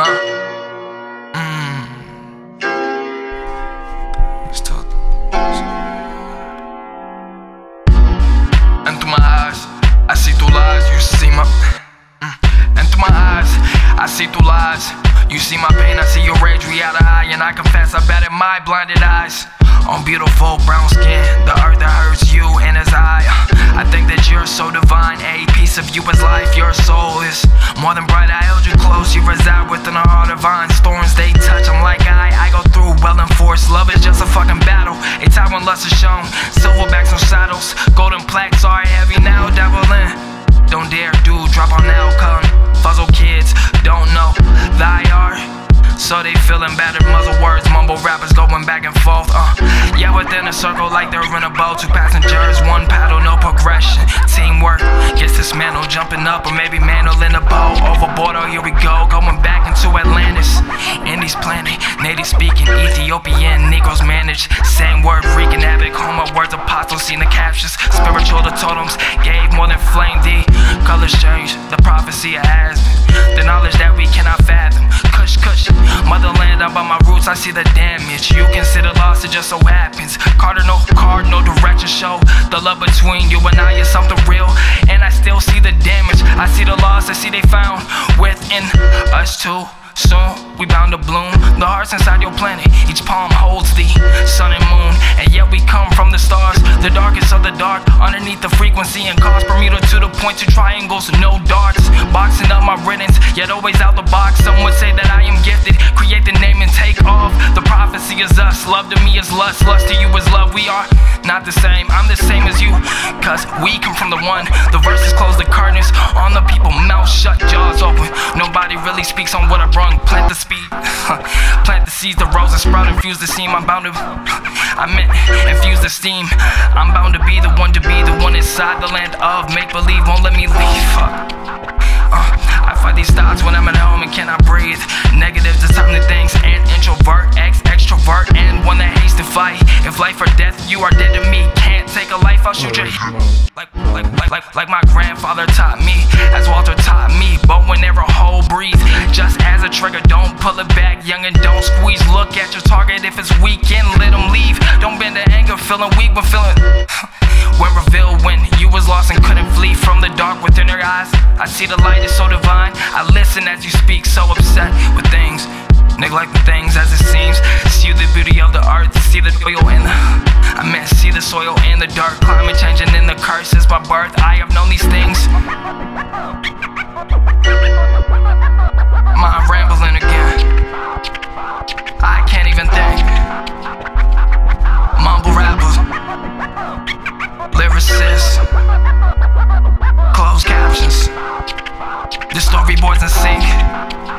Uh. Mm. It's tough. And through my eyes, I see through lies. You see my. Mm. Through my eyes, I see through lies. You see my pain, I see your rage, we out of eye, and I confess I in my blinded eyes. On beautiful brown skin, the earth that hurts you held you close, you reside within a heart of vine. Storms they touch, I'm like I, I go through well enforced. Love is just a fucking battle, a time when lust is shown. Silverbacks on saddles, golden plaques are heavy now, dabble in. Don't dare, dude, drop on now, come. Fuzzle kids don't know thy art. So they feeling battered, muzzle words, mumble rappers going back and forth. Uh, yeah, within a circle like they're in a boat. Two passengers, one paddle, no progression. Jumping up, or maybe mandling a bow. Overboard, oh, here we go, going back into Atlantis. Indies planet, native speaking, Ethiopian, Negroes managed. Same word, wreaking havoc. Homer words, apostles, seen the captions. Spiritual, the totems gave more than flame. The colors change, the prophecy has been. The knowledge that we cannot fathom. Kush, kush, motherland, I'm by my roots, I see the damage. You consider loss, it just so happens. Cardinal, card, no direction show. The love between you and I is something real. I see they found within us too. Soon we bound to bloom. The hearts inside your planet, each palm holds the sun and moon. And yet we come from the stars, the darkest of the dark. Underneath the frequency and cause Bermuda to the point to triangles, no darts. Boxing up my riddance, yet always out the box. Some would say that I am gifted. Create the name and take off. The prophecy is us. Love to me is lust. Lust to you is love. We are not the same. I'm the same as you. Cause we come from the one. The verses close the curtains Nobody speaks on what I brought plant the speed, plant the seeds, the rose and sprout, infuse the seam. I'm bound to, I meant infuse the steam. I'm bound to be the one to be the one inside the land of make believe. Won't let me leave. Uh, I fight these thoughts when I'm at home and cannot breathe. Negatives, time to things, and introvert, ex extrovert, and one that hates to fight. If life or death, you are dead to me. Can't take a life, I'll shoot you. Like, like, like, like, like my grandfather taught me, as Walter taught me. And let them leave. Don't bend the anger, feeling weak when feeling. when revealed when you was lost and couldn't flee from the dark within your eyes. I see the light is so divine. I listen as you speak, so upset with things. Neglect the things as it seems. See the beauty of the earth, see the oil in the. I meant see the soil in the dark, climate changing in the curse since my birth. I have known these things. The storyboard's are sick.